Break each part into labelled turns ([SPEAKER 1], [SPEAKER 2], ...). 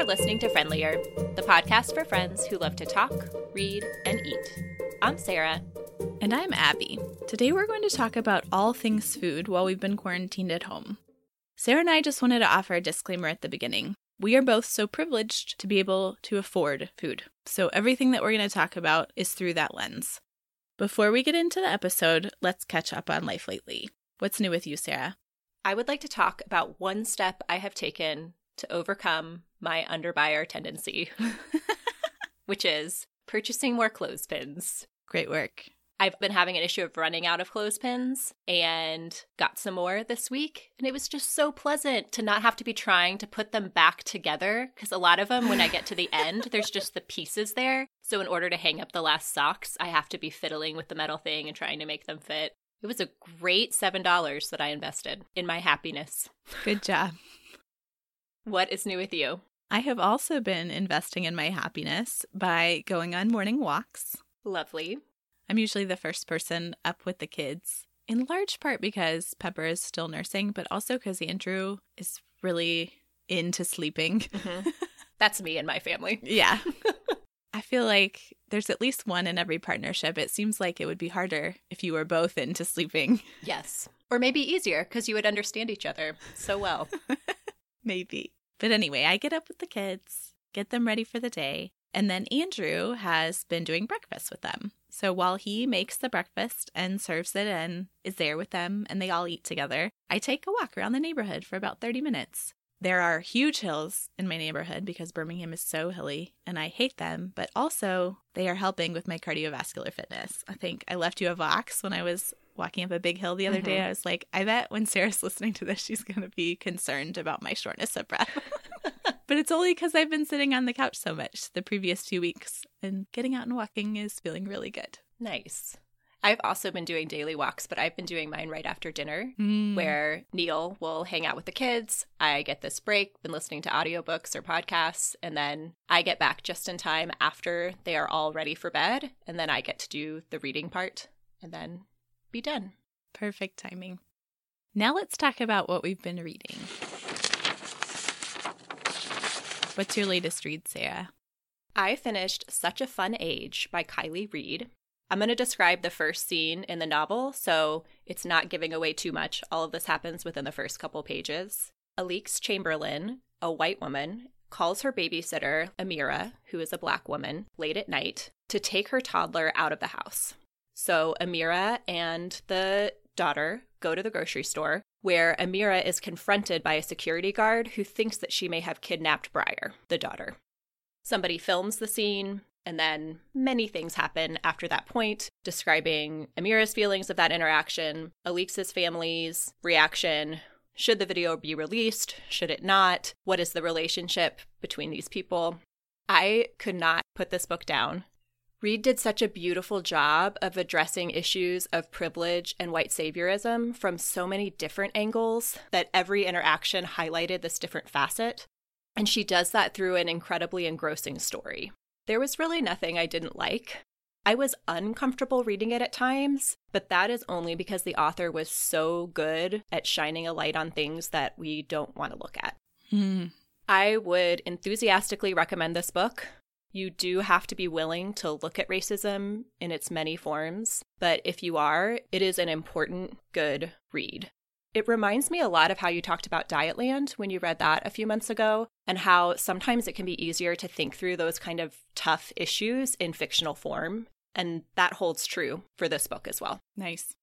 [SPEAKER 1] for listening to Friendlier, the podcast for friends who love to talk, read, and eat. I'm Sarah.
[SPEAKER 2] And I'm Abby. Today we're going to talk about all things food while we've been quarantined at home. Sarah and I just wanted to offer a disclaimer at the beginning. We are both so privileged to be able to afford food, so everything that we're going to talk about is through that lens. Before we get into the episode, let's catch up on life lately. What's new with you, Sarah?
[SPEAKER 1] I would like to talk about one step I have taken to overcome my underbuyer tendency, which is purchasing more clothespins.
[SPEAKER 2] Great work.
[SPEAKER 1] I've been having an issue of running out of clothespins and got some more this week. And it was just so pleasant to not have to be trying to put them back together. Because a lot of them, when I get to the end, there's just the pieces there. So, in order to hang up the last socks, I have to be fiddling with the metal thing and trying to make them fit. It was a great $7 that I invested in my happiness.
[SPEAKER 2] Good job.
[SPEAKER 1] What is new with you?
[SPEAKER 2] I have also been investing in my happiness by going on morning walks.
[SPEAKER 1] Lovely.
[SPEAKER 2] I'm usually the first person up with the kids, in large part because Pepper is still nursing, but also because Andrew is really into sleeping.
[SPEAKER 1] Mm-hmm. That's me and my family.
[SPEAKER 2] yeah. I feel like there's at least one in every partnership. It seems like it would be harder if you were both into sleeping.
[SPEAKER 1] Yes. Or maybe easier because you would understand each other so well.
[SPEAKER 2] Maybe. But anyway, I get up with the kids, get them ready for the day, and then Andrew has been doing breakfast with them. So while he makes the breakfast and serves it and is there with them and they all eat together, I take a walk around the neighborhood for about 30 minutes. There are huge hills in my neighborhood because Birmingham is so hilly and I hate them, but also they are helping with my cardiovascular fitness. I think I left you a Vox when I was walking up a big hill the other mm-hmm. day. I was like, I bet when Sarah's listening to this, she's going to be concerned about my shortness of breath. but it's only because I've been sitting on the couch so much the previous two weeks and getting out and walking is feeling really good.
[SPEAKER 1] Nice. I've also been doing daily walks, but I've been doing mine right after dinner,
[SPEAKER 2] mm.
[SPEAKER 1] where Neil will hang out with the kids. I get this break, been listening to audiobooks or podcasts, and then I get back just in time after they are all ready for bed. And then I get to do the reading part and then be done.
[SPEAKER 2] Perfect timing. Now let's talk about what we've been reading. What's your latest read, Sarah?
[SPEAKER 1] I finished Such a Fun Age by Kiley Reid. I'm going to describe the first scene in the novel, so it's not giving away too much. All of this happens within the first couple pages. Alix Chamberlain, a white woman, calls her babysitter, Amira, who is a black woman, late at night to take her toddler out of the house. So Amira and the daughter go to the grocery store where Amira is confronted by a security guard who thinks that she may have kidnapped Briar, the daughter. Somebody films the scene, and then many things happen after that point, describing Amira's feelings of that interaction, Alix's family's reaction. Should the video be released? Should it not? What is the relationship between these people? I could not put this book down. Reid did such a beautiful job of addressing issues of privilege and white saviorism from so many different angles that every interaction highlighted this different facet. And she does that through an incredibly engrossing story. There was really nothing I didn't like. I was uncomfortable reading it at times, but that is only because the author was so good at shining a light on things that we don't want to look at.
[SPEAKER 2] Mm.
[SPEAKER 1] I would enthusiastically recommend this book. You do have to be willing to look at racism in its many forms, but if you are, it is an important, good read. It reminds me a lot of how you talked about Dietland when you read that a few months ago, and how sometimes it can be easier to think through those kind of tough issues in fictional form. And that holds true for this book as well.
[SPEAKER 2] Nice.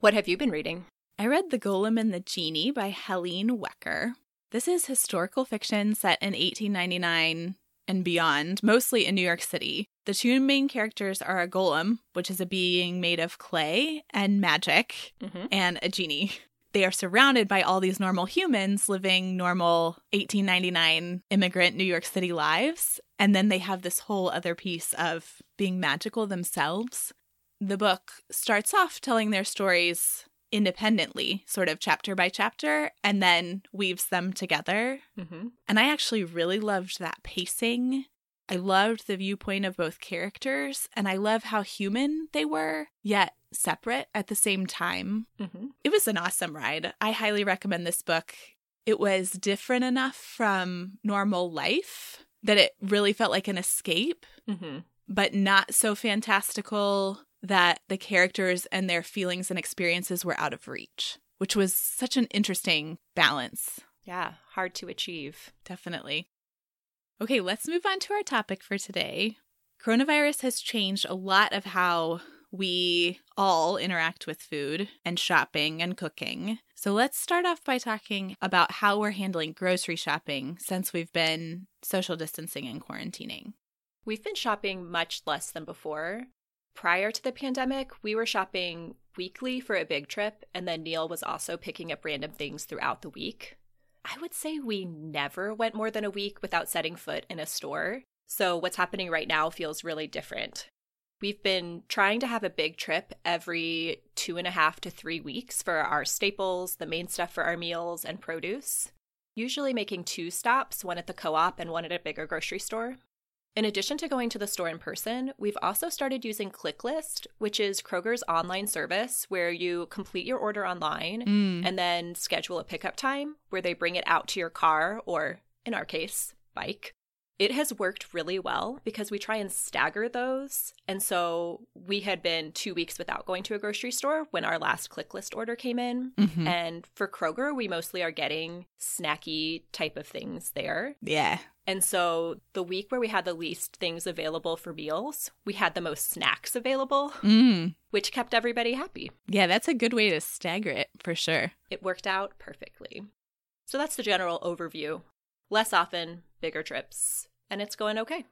[SPEAKER 1] What have you been reading?
[SPEAKER 2] I read The Golem and the Jinni by Helene Wecker. This is historical fiction set in 1899 and beyond, mostly in New York City. The two main characters are a golem, which is a being made of clay and magic,
[SPEAKER 1] mm-hmm.
[SPEAKER 2] and a genie. They are surrounded by all these normal humans living normal 1899 immigrant New York City lives. And then they have this whole other piece of being magical themselves. The book starts off telling their stories independently, sort of chapter by chapter, and then weaves them together.
[SPEAKER 1] Mm-hmm.
[SPEAKER 2] And I actually really loved that pacing. I loved the viewpoint of both characters, and I love how human they were, yet separate at the same time.
[SPEAKER 1] Mm-hmm.
[SPEAKER 2] It was an awesome ride. I highly recommend this book. it was different enough from normal life that it really felt like an escape,
[SPEAKER 1] Mm-hmm.
[SPEAKER 2] but not so fantastical that the characters and their feelings and experiences were out of reach, which was such an interesting balance.
[SPEAKER 1] Yeah, hard to achieve.
[SPEAKER 2] Definitely. Okay, let's move on to our topic for today. Coronavirus has changed a lot of how we all interact with food and shopping and cooking. So let's start off by talking about how we're handling grocery shopping since we've been social distancing and quarantining.
[SPEAKER 1] We've been shopping much less than before. Prior to the pandemic, we were shopping weekly for a big trip, and then Neil was also picking up random things throughout the week. I would say we never went more than a week without setting foot in a store. So, what's happening right now feels really different. We've been trying to have a big trip every two and a half to three weeks for our staples, the main stuff for our meals, and produce. Usually making two stops, one at the co op and one at a bigger grocery store. In addition to going to the store in person, we've also started using ClickList, which is Kroger's online service where you complete your order online
[SPEAKER 2] Mm.
[SPEAKER 1] and then schedule a pickup time where they bring it out to your car or, in our case, bike. It has worked really well because we try and stagger those. And so we had been two weeks without going to a grocery store when our last ClickList order came in.
[SPEAKER 2] Mhm.
[SPEAKER 1] And for Kroger, we mostly are getting snacky type of things there.
[SPEAKER 2] Yeah.
[SPEAKER 1] And so the week where we had the least things available for meals, we had the most snacks available,
[SPEAKER 2] Mm.
[SPEAKER 1] which kept everybody happy.
[SPEAKER 2] Yeah, that's a good way to stagger it for sure.
[SPEAKER 1] It worked out perfectly. So that's the general overview. Less often, bigger trips, and it's going okay.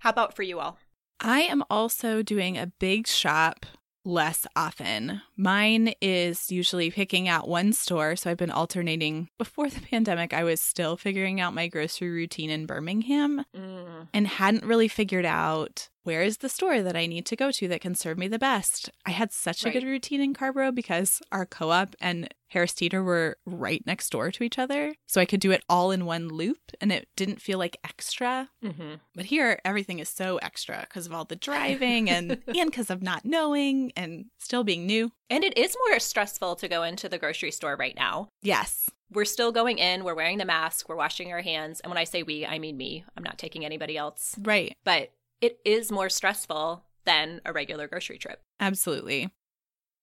[SPEAKER 1] How about for you all?
[SPEAKER 2] I am also doing a big shop less often. Mine is usually picking out one store. So I've been alternating. Before the pandemic, I was still figuring out my grocery routine in Birmingham
[SPEAKER 1] Mm,
[SPEAKER 2] and hadn't really figured out where is the store that I need to go to that can serve me the best. I had such a good routine in Carrboro because our co op and Harris Teeter were right next door to each other. So I could do it all in one loop and it didn't feel like extra.
[SPEAKER 1] hmm
[SPEAKER 2] But here, everything is so extra because of all the driving and and because of not knowing and still being new.
[SPEAKER 1] And it is more stressful to go into the grocery store right now.
[SPEAKER 2] Yes,
[SPEAKER 1] We're still going in, we're wearing the mask, we're washing our hands. And when I say we, I mean me. I'm not taking anybody else.
[SPEAKER 2] right,
[SPEAKER 1] But it is more stressful than a regular grocery trip.
[SPEAKER 2] absolutely.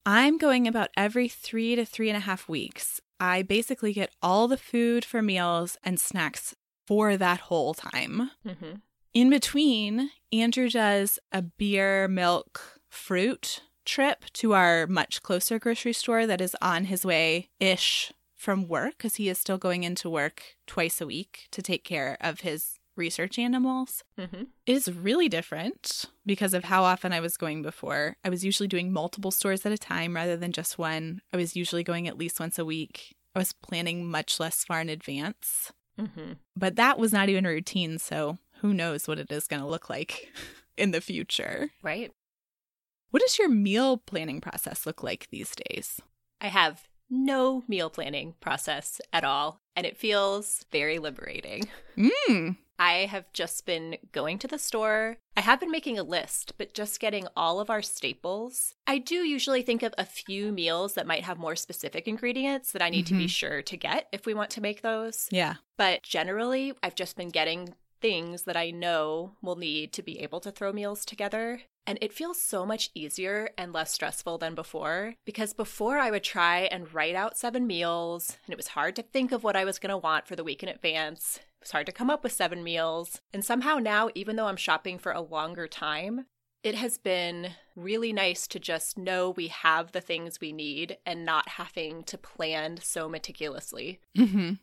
[SPEAKER 2] I'm going about every three to three and a half weeks. I basically get all the food for meals and snacks for that whole time.
[SPEAKER 1] hmm
[SPEAKER 2] In between, Andrew does a beer, milk, fruit trip to our much closer grocery store that is on his way ish from work because he is still going into work twice a week to take care of his research animals.
[SPEAKER 1] hmm
[SPEAKER 2] It is really different because of how often I was going before. I was usually doing multiple stores at a time rather than just one. I was usually going at least once a week. I was planning much less far in advance.
[SPEAKER 1] hmm
[SPEAKER 2] But that was not even a routine, so who knows what it is going to look like in the future.
[SPEAKER 1] Right.
[SPEAKER 2] What does your meal planning process look like these days?
[SPEAKER 1] I have no meal planning process at all, and it feels very liberating.
[SPEAKER 2] Mm.
[SPEAKER 1] I have just been going to the store. I have been making a list, but just getting all of our staples. I do usually think of a few meals that might have more specific ingredients that I need to be
[SPEAKER 2] Mhm.
[SPEAKER 1] sure to get if we want to make those.
[SPEAKER 2] Yeah.
[SPEAKER 1] But generally, I've just been getting things that I know we'll need to be able to throw meals together. And it feels so much easier and less stressful than before because before I would try and write out seven meals, and it was hard to think of what I was going to want for the week in advance. It was hard to come up with seven meals. And somehow now, even though I'm shopping for a longer time, it has been really nice to just know we have the things we need and not having to plan so meticulously.
[SPEAKER 2] hmm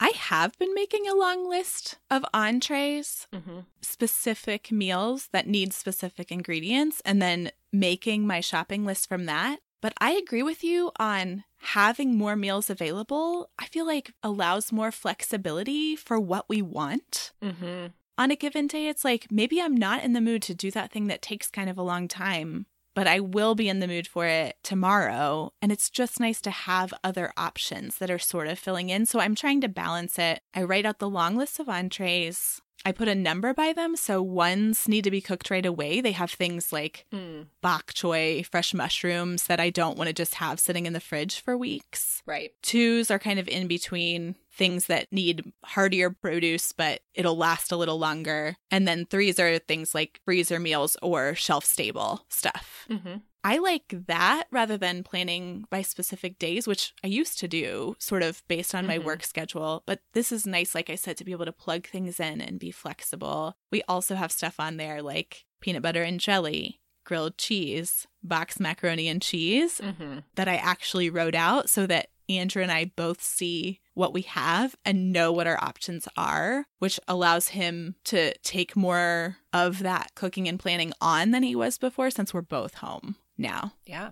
[SPEAKER 2] I have been making a long list of entrees,
[SPEAKER 1] Mm-hmm.
[SPEAKER 2] specific meals that need specific ingredients, and then making my shopping list from that. But I agree with you on having more meals available. I feel like allows more flexibility for what we want.
[SPEAKER 1] Mm-hmm.
[SPEAKER 2] on a given day, it's like maybe I'm not in the mood to do that thing that takes kind of a long time, but I will be in the mood for it tomorrow. And it's just nice to have other options that are sort of filling in. So I'm trying to balance it. I write out the long list of entrees. I put a number by them. So ones need to be cooked right away. They have things like
[SPEAKER 1] Mm,
[SPEAKER 2] bok choy, fresh mushrooms that I don't want to just have sitting in the fridge for weeks.
[SPEAKER 1] right.
[SPEAKER 2] Twos are kind of in between things that need hardier produce, but it'll last a little longer. And then threes are things like freezer meals or shelf stable stuff.
[SPEAKER 1] hmm
[SPEAKER 2] I like that rather than planning by specific days, which I used to do sort of based on my
[SPEAKER 1] Mhm.
[SPEAKER 2] work schedule. But this is nice, like I said, to be able to plug things in and be flexible. We also have stuff on there like peanut butter and jelly, grilled cheese, box macaroni and cheese
[SPEAKER 1] hmm
[SPEAKER 2] that I actually wrote out so that Andrew and I both see what we have and know what our options are, which allows him to take more of that cooking and planning on than he was before since we're both home now.
[SPEAKER 1] Yeah.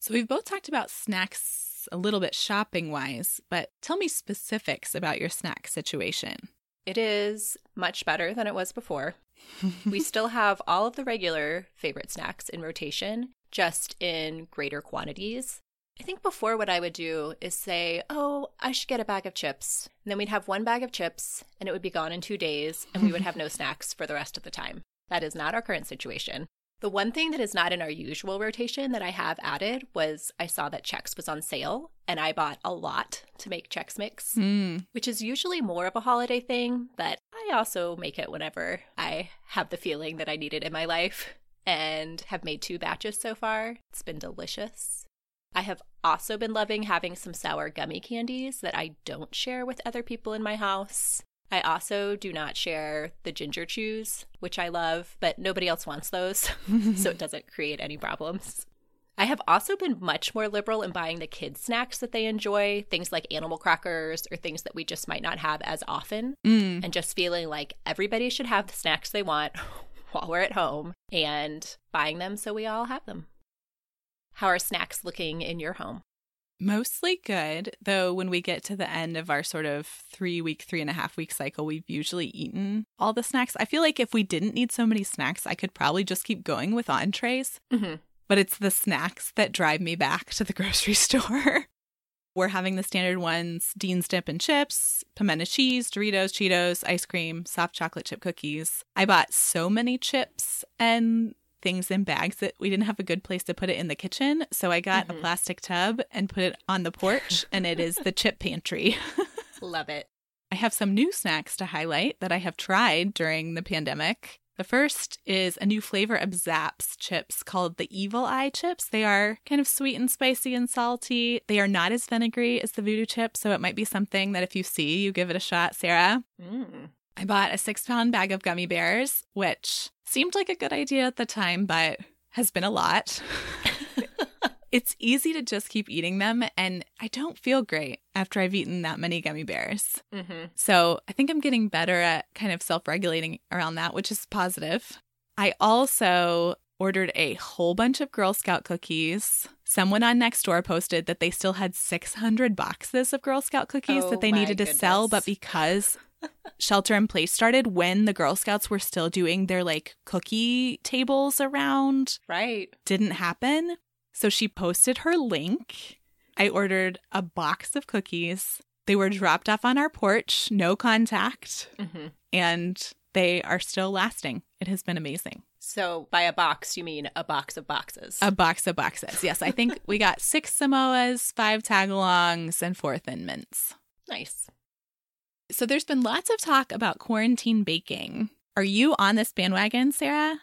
[SPEAKER 2] So we've both talked about snacks a little bit shopping wise, but tell me specifics about your snack situation.
[SPEAKER 1] It is much better than it was before. we still have all of the regular favorite snacks in rotation, just in greater quantities. I think before what I would do is say, Oh, I should get a bag of chips. And then we'd have one bag of chips and it would be gone in two days and we would have no snacks for the rest of the time. That is not our current situation. The one thing that is not in our usual rotation that I have added was I saw that Chex was on sale and I bought a lot to make Chex Mix
[SPEAKER 2] Hmm.
[SPEAKER 1] which is usually more of a holiday thing, but I also make it whenever I have the feeling that I need it in my life and have made two batches so far. It's been delicious. I have also been loving having some sour gummy candies that I don't share with other people in my house. I also do not share the ginger chews, which I love, but nobody else wants those, so it doesn't create any problems. I have also been much more liberal in buying the kids' snacks that they enjoy, things like animal crackers or things that we just might not have as often,
[SPEAKER 2] Mm.
[SPEAKER 1] and just feeling like everybody should have the snacks they want while we're at home and buying them so we all have them. How are snacks looking in your home?
[SPEAKER 2] Mostly good, though when we get to the end of our sort of three week, three and a half week cycle, we've usually eaten all the snacks. I feel like if we didn't need so many snacks, I could probably just keep going with entrees,
[SPEAKER 1] Mm-hmm.
[SPEAKER 2] but it's the snacks that drive me back to the grocery store. We're having the standard ones Dean's dip and chips, pimento cheese, Doritos, Cheetos, ice cream, soft chocolate chip cookies. I bought so many chips and things in bags that we didn't have a good place to put it in the kitchen. So I got a
[SPEAKER 1] Mhm.
[SPEAKER 2] plastic tub and put it on the porch, and it is the chip pantry.
[SPEAKER 1] Love it.
[SPEAKER 2] I have some new snacks to highlight that I have tried during the pandemic. The first is a new flavor of Zapp's chips called the Evil Eye chips. They are kind of sweet and spicy and salty. They are not as vinegary as the voodoo chips, so it might be something that if you see, you give it a shot, Sarah.
[SPEAKER 1] Mm.
[SPEAKER 2] I bought a six pound bag of gummy bears, which seemed like a good idea at the time, but has been a lot. it's easy to just keep eating them, and I don't feel great after I've eaten that many gummy bears.
[SPEAKER 1] Mm-hmm.
[SPEAKER 2] So I think I'm getting better at kind of self regulating around that, which is positive. I also ordered a whole bunch of Girl Scout cookies. Someone on Nextdoor posted that they still had 600 boxes of Girl Scout cookies
[SPEAKER 1] Oh
[SPEAKER 2] that they needed to sell, but because shelter in place started when the Girl Scouts were still doing their like cookie tables around,
[SPEAKER 1] Right.
[SPEAKER 2] didn't happen. So she posted her link. I ordered a box of cookies. They were dropped off on our porch, no contact,
[SPEAKER 1] Mm-hmm.
[SPEAKER 2] and they are still lasting. It has been amazing.
[SPEAKER 1] So by a box, you mean a box of boxes.
[SPEAKER 2] A box of boxes. Yes, I think we got six Samoas, five tagalongs, and four thin mints.
[SPEAKER 1] nice.
[SPEAKER 2] So there's been lots of talk about quarantine baking. Are you on this bandwagon, Sarah?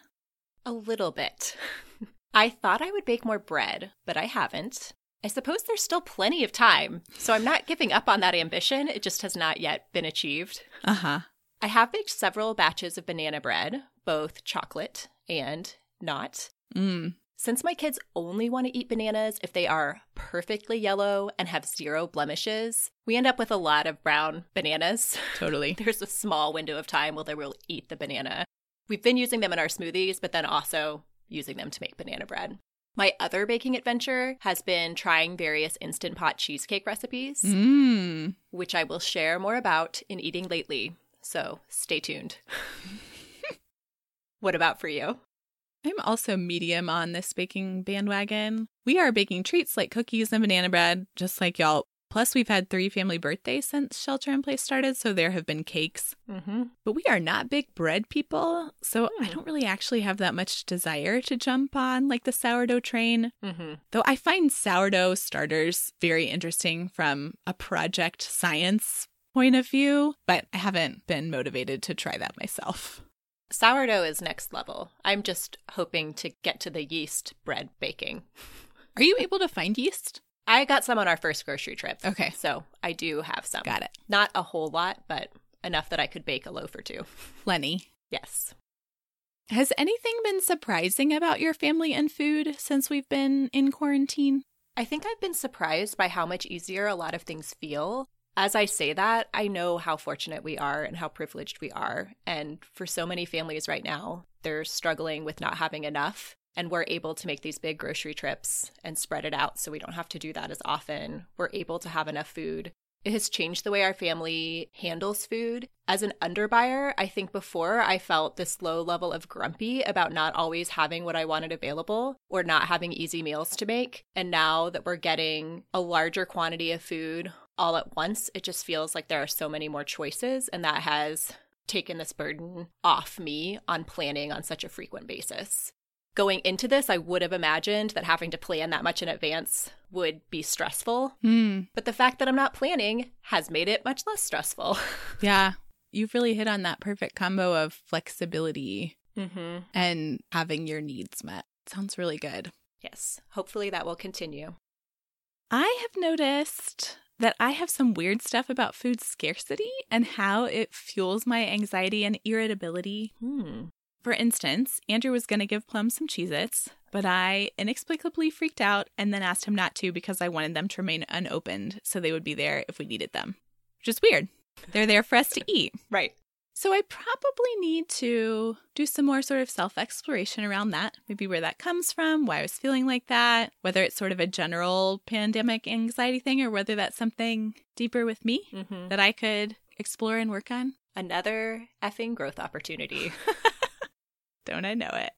[SPEAKER 1] A little bit. I thought I would bake more bread, but I haven't. I suppose there's still plenty of time, so I'm not giving up on that ambition. It just has not yet been achieved.
[SPEAKER 2] Uh huh.
[SPEAKER 1] I have baked several batches of banana bread, both chocolate and not.
[SPEAKER 2] Mm.
[SPEAKER 1] Since my kids only want to eat bananas if they are perfectly yellow and have zero blemishes, we end up with a lot of brown bananas.
[SPEAKER 2] Totally.
[SPEAKER 1] There's a small window of time where they will eat the banana. We've been using them in our smoothies, but then also using them to make banana bread. My other baking adventure has been trying various Instant Pot cheesecake recipes,
[SPEAKER 2] Mm.
[SPEAKER 1] which I will share more about in Eating Lately. So stay tuned. what about for you?
[SPEAKER 2] I'm also medium on this baking bandwagon. We are baking treats like cookies and banana bread, just like y'all. Plus, we've had three family birthdays since shelter in place started, so there have been cakes.
[SPEAKER 1] Mm-hmm.
[SPEAKER 2] But we are not big bread people, so I
[SPEAKER 1] Hmm.
[SPEAKER 2] don't really actually have that much desire to jump on like the sourdough train.
[SPEAKER 1] Mm-hmm.
[SPEAKER 2] Though I find sourdough starters very interesting from a project science point of view, but I haven't been motivated to try that myself.
[SPEAKER 1] Sourdough is next level. I'm just hoping to get to the yeast bread baking.
[SPEAKER 2] Are you able to find yeast?
[SPEAKER 1] I got some on our first grocery trip.
[SPEAKER 2] Okay.
[SPEAKER 1] So I do have some.
[SPEAKER 2] Got it.
[SPEAKER 1] Not a whole lot, but enough that I could bake a loaf or two.
[SPEAKER 2] Lenny,
[SPEAKER 1] Yes.
[SPEAKER 2] has anything been surprising about your family and food since we've been in quarantine?
[SPEAKER 1] I think I've been surprised by how much easier a lot of things feel. As I say that, I know how fortunate we are and how privileged we are. And for so many families right now, they're struggling with not having enough. And we're able to make these big grocery trips and spread it out so we don't have to do that as often. We're able to have enough food. It has changed the way our family handles food. As an underbuyer, I think before I felt this low level of grumpy about not always having what I wanted available or not having easy meals to make. And now that we're getting a larger quantity of food all at once, it just feels like there are so many more choices. And that has taken this burden off me on planning on such a frequent basis. Going into this, I would have imagined that having to plan that much in advance would be stressful.
[SPEAKER 2] Hmm.
[SPEAKER 1] But the fact that I'm not planning has made it much less stressful.
[SPEAKER 2] Yeah. You've really hit on that perfect combo of flexibility
[SPEAKER 1] mm-hmm.
[SPEAKER 2] and having your needs met. Sounds really good.
[SPEAKER 1] Yes. Hopefully that will continue.
[SPEAKER 2] I have noticed that I have some weird stuff about food scarcity and how it fuels my anxiety and irritability.
[SPEAKER 1] Hmm.
[SPEAKER 2] For instance, Andrew was going to give Plum some Cheez Its, but I inexplicably freaked out and then asked him not to because I wanted them to remain unopened so they would be there if we needed them. Which is weird. They're there for us to eat.
[SPEAKER 1] Right.
[SPEAKER 2] So I probably need to do some more sort of self exploration around that. Maybe where that comes from, why I was feeling like that, whether it's sort of a general pandemic anxiety thing or whether that's something deeper with me
[SPEAKER 1] Mm-hmm.
[SPEAKER 2] that I could explore and work on.
[SPEAKER 1] Another effing growth opportunity.
[SPEAKER 2] Don't I know it?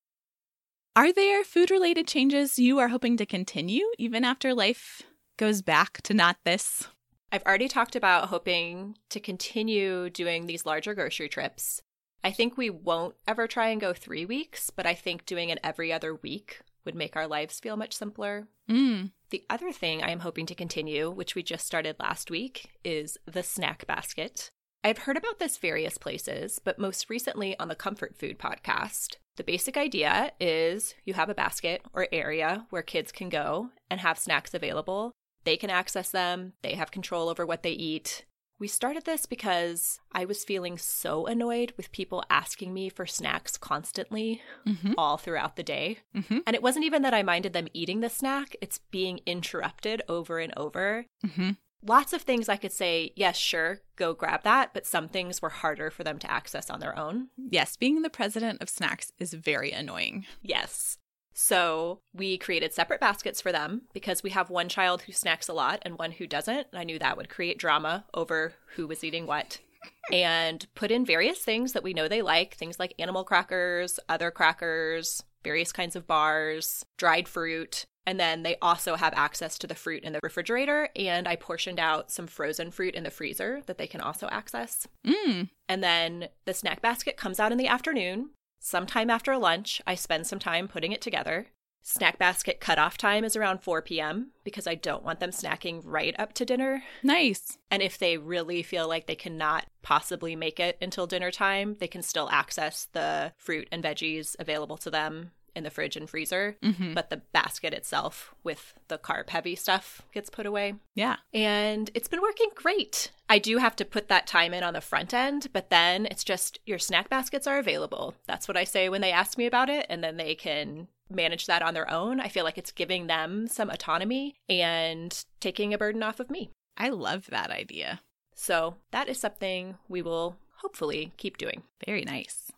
[SPEAKER 2] Are there food related changes you are hoping to continue even after life goes back to not this?
[SPEAKER 1] I've already talked about hoping to continue doing these larger grocery trips. I think we won't ever try and go three weeks, but I think doing it every other week would make our lives feel much simpler.
[SPEAKER 2] Mm.
[SPEAKER 1] The other thing I am hoping to continue, which we just started last week, is the snack basket. I've heard about this various places, but most recently on the Comfort Food podcast. The basic idea is you have a basket or area where kids can go and have snacks available. They can access them, they have control over what they eat. We started this because I was feeling so annoyed with people asking me for snacks constantly
[SPEAKER 2] Mm-hmm.
[SPEAKER 1] all throughout the day.
[SPEAKER 2] Mm-hmm.
[SPEAKER 1] And it wasn't even that I minded them eating the snack, it's being interrupted over and over.
[SPEAKER 2] Mm-hmm.
[SPEAKER 1] Lots of things I could say, yes, sure, go grab that, but some things were harder for them to access on their own.
[SPEAKER 2] Yes, being the president of snacks is very annoying.
[SPEAKER 1] Yes. So we created separate baskets for them because we have one child who snacks a lot and one who doesn't. And I knew that would create drama over who was eating what. and put in various things that we know they like things like animal crackers, other crackers, various kinds of bars, dried fruit. And then they also have access to the fruit in the refrigerator. And I portioned out some frozen fruit in the freezer that they can also access.
[SPEAKER 2] Mm.
[SPEAKER 1] And then the snack basket comes out in the afternoon. Sometime after lunch, I spend some time putting it together. Snack basket cutoff time is around 4 p.m. because I don't want them snacking right up to dinner.
[SPEAKER 2] Nice.
[SPEAKER 1] And if they really feel like they cannot possibly make it until dinner time, they can still access the fruit and veggies available to them in the fridge and freezer.
[SPEAKER 2] Mm-hmm.
[SPEAKER 1] But the basket itself with the carb heavy stuff gets put away
[SPEAKER 2] Yeah.
[SPEAKER 1] and it's been working great. I do have to put that time in on the front end, but then it's just your snack baskets are available. That's what I say when they ask me about it, and then they can manage that on their own. I feel like it's giving them some autonomy and taking a burden off of me.
[SPEAKER 2] I love that idea.
[SPEAKER 1] So that is something we will hopefully keep doing.
[SPEAKER 2] Very nice.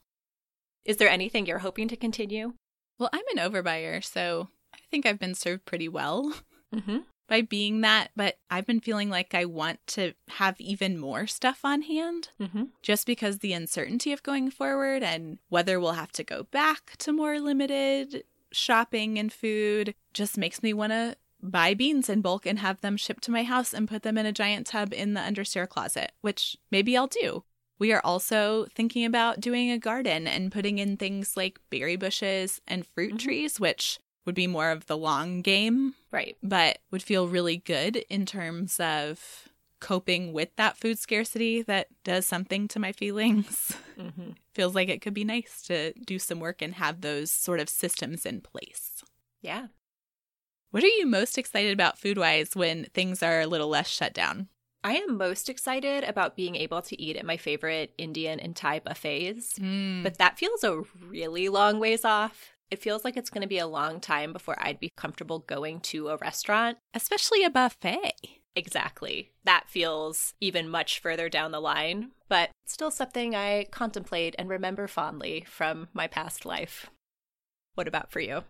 [SPEAKER 1] Is there anything you're hoping to continue?
[SPEAKER 2] Well, I'm an overbuyer, so I think I've been served pretty well
[SPEAKER 1] Mm-hmm.
[SPEAKER 2] by being that, but I've been feeling like I want to have even more stuff on hand
[SPEAKER 1] Mm-hmm.
[SPEAKER 2] just because the uncertainty of going forward and whether we'll have to go back to more limited shopping and food just makes me want to buy beans in bulk and have them shipped to my house and put them in a giant tub in the understair closet, which maybe I'll do. We are also thinking about doing a garden and putting in things like berry bushes and fruit
[SPEAKER 1] Mhm.
[SPEAKER 2] trees, which would be more of the long game,
[SPEAKER 1] Right.
[SPEAKER 2] but would feel really good in terms of coping with that food scarcity that does something to my feelings.
[SPEAKER 1] hmm
[SPEAKER 2] Feels like it could be nice to do some work and have those sort of systems in place.
[SPEAKER 1] Yeah.
[SPEAKER 2] What are you most excited about food wise when things are a little less shut down?
[SPEAKER 1] I am most excited about being able to eat at my favorite Indian and Thai buffets,
[SPEAKER 2] But
[SPEAKER 1] but that feels a really long ways off. It feels like it's going to be a long time before I'd be comfortable going to a restaurant.
[SPEAKER 2] especially a buffet.
[SPEAKER 1] Exactly. That feels even much further down the line, but still something I contemplate and remember fondly from my past life. What about for you?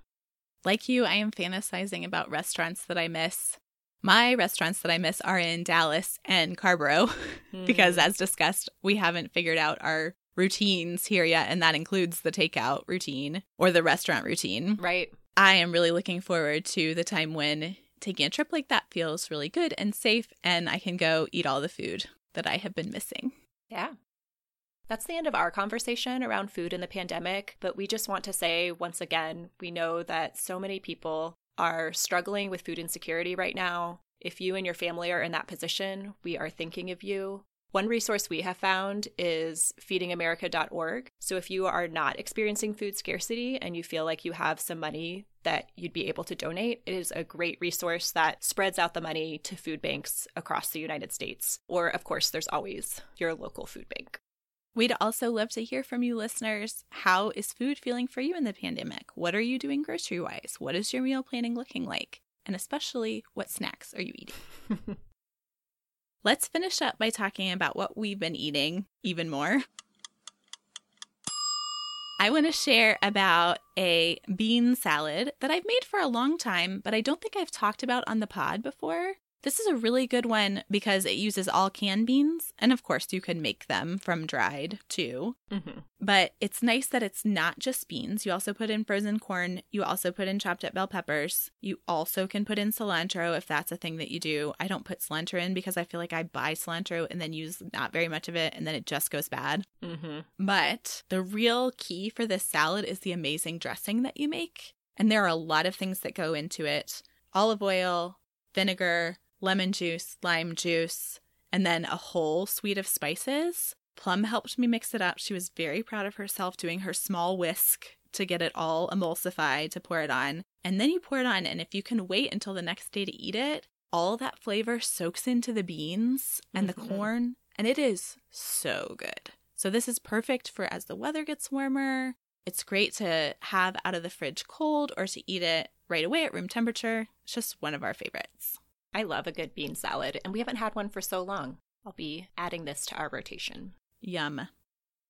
[SPEAKER 2] Like you, I am fantasizing about restaurants that I miss. My restaurants that I miss are in Dallas and Carrboro because, hmm. as discussed, we haven't figured out our routines here yet, and that includes the takeout routine or the restaurant routine.
[SPEAKER 1] right.
[SPEAKER 2] I am really looking forward to the time when taking a trip like that feels really good and safe, and I can go eat all the food that I have been missing.
[SPEAKER 1] Yeah. That's the end of our conversation around food in the pandemic, but we just want to say once again, we know that so many people are struggling with food insecurity right now. If you and your family are in that position, we are thinking of you. One resource we have found is feedingamerica.org. So if you are not experiencing food scarcity and you feel like you have some money that you'd be able to donate, it is a great resource that spreads out the money to food banks across the United States. Or, of course, there's always your local food bank.
[SPEAKER 2] We'd also love to hear from you listeners. How is food feeling for you in the pandemic? What are you doing grocery wise? What is your meal planning looking like? And especially, what snacks are you eating? Let's finish up by talking about what we've been eating even more. I want to share about a bean salad that I've made for a long time, but I don't think I've talked about on the pod before. This is a really good one because it uses all canned beans, and of course, you can make them from dried too.
[SPEAKER 1] Mm-hmm.
[SPEAKER 2] But it's nice that it's not just beans. You also put in frozen corn. You also put in chopped up bell peppers. You also can put in cilantro if that's a thing that you do. I don't put cilantro in because I feel like I buy cilantro and then use not very much of it and then it just goes bad.
[SPEAKER 1] Mm-hmm.
[SPEAKER 2] But the real key for this salad is the amazing dressing that you make. And there are a lot of things that go into it olive oil, vinegar, lemon juice, lime juice, and then a whole suite of spices. Plum helped me mix it up. She was very proud of herself doing her small whisk to get it all emulsified to pour it on. And then you pour it on, and if you can wait until the next day to eat it, all that flavor soaks into the beans and
[SPEAKER 1] Mhm.
[SPEAKER 2] the corn, and it is so good. So, this is perfect for as the weather gets warmer. It's great to have out of the fridge cold or to eat it right away at room temperature. It's just one of our favorites.
[SPEAKER 1] I love a good bean salad, and we haven't had one for so long. I'll be adding this to our rotation.
[SPEAKER 2] Yum.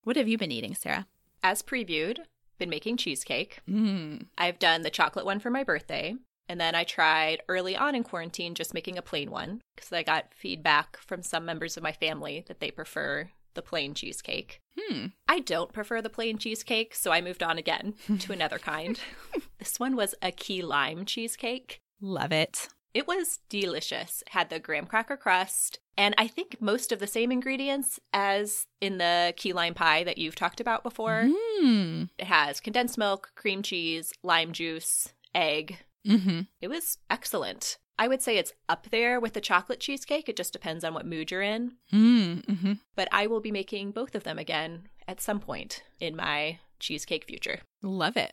[SPEAKER 2] What have you been eating, Sarah?
[SPEAKER 1] As previewed, been making cheesecake.
[SPEAKER 2] Mm.
[SPEAKER 1] I've done the chocolate one for my birthday, and then I tried early on in quarantine just making a plain one because I got feedback from some members of my family that they prefer the plain cheesecake.
[SPEAKER 2] Hmm.
[SPEAKER 1] I don't prefer the plain cheesecake, so I moved on again to another kind. this one was a key lime cheesecake.
[SPEAKER 2] Love it.
[SPEAKER 1] It was delicious. It had the graham cracker crust, and I think most of the same ingredients as in the key lime pie that you've talked about before.
[SPEAKER 2] Mm.
[SPEAKER 1] It has condensed milk, cream cheese, lime juice, egg.
[SPEAKER 2] Mm-hmm.
[SPEAKER 1] It was excellent. I would say it's up there with the chocolate cheesecake. It just depends on what mood you're in.
[SPEAKER 2] Mm-hmm.
[SPEAKER 1] But I will be making both of them again at some point in my cheesecake future.
[SPEAKER 2] Love it.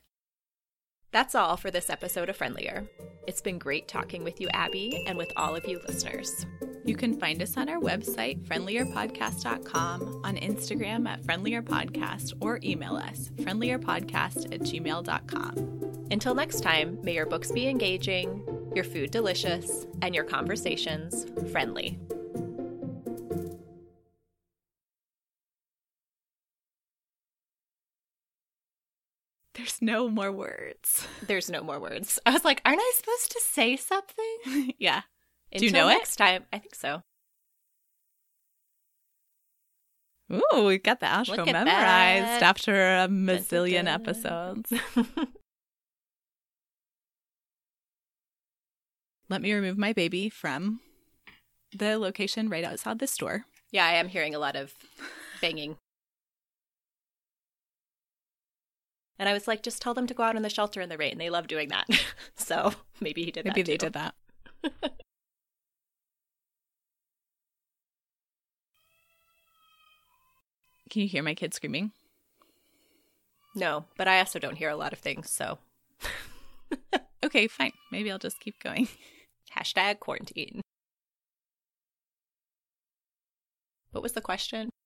[SPEAKER 1] That's all for this episode of Friendlier. It's been great talking with you, Abby, and with all of you listeners.
[SPEAKER 2] You can find us on our website, friendlierpodcast.com, on Instagram at friendlierpodcast, or email us, friendlierpodcast at gmail.com.
[SPEAKER 1] Until next time, may your books be engaging, your food delicious, and your conversations friendly.
[SPEAKER 2] There's no more words.
[SPEAKER 1] There's no more words. I was like, aren't I supposed to say something?
[SPEAKER 2] yeah.
[SPEAKER 1] Until
[SPEAKER 2] you know it?
[SPEAKER 1] next time, I think so.
[SPEAKER 2] Ooh, we got the outro memorized
[SPEAKER 1] that.
[SPEAKER 2] after a mazillion episodes. let me remove my baby from the location right outside the store.
[SPEAKER 1] Yeah, I am hearing a lot of banging. And I was like, just tell them to go out in the shelter in the rain. They love doing that. so maybe he did
[SPEAKER 2] Maybe
[SPEAKER 1] that.
[SPEAKER 2] they
[SPEAKER 1] too.
[SPEAKER 2] did that. Can you hear my kid screaming?
[SPEAKER 1] No, but I also don't hear a lot of things. So
[SPEAKER 2] Okay, fine. Maybe I'll just keep going.
[SPEAKER 1] hashtag quarantine. What was the question?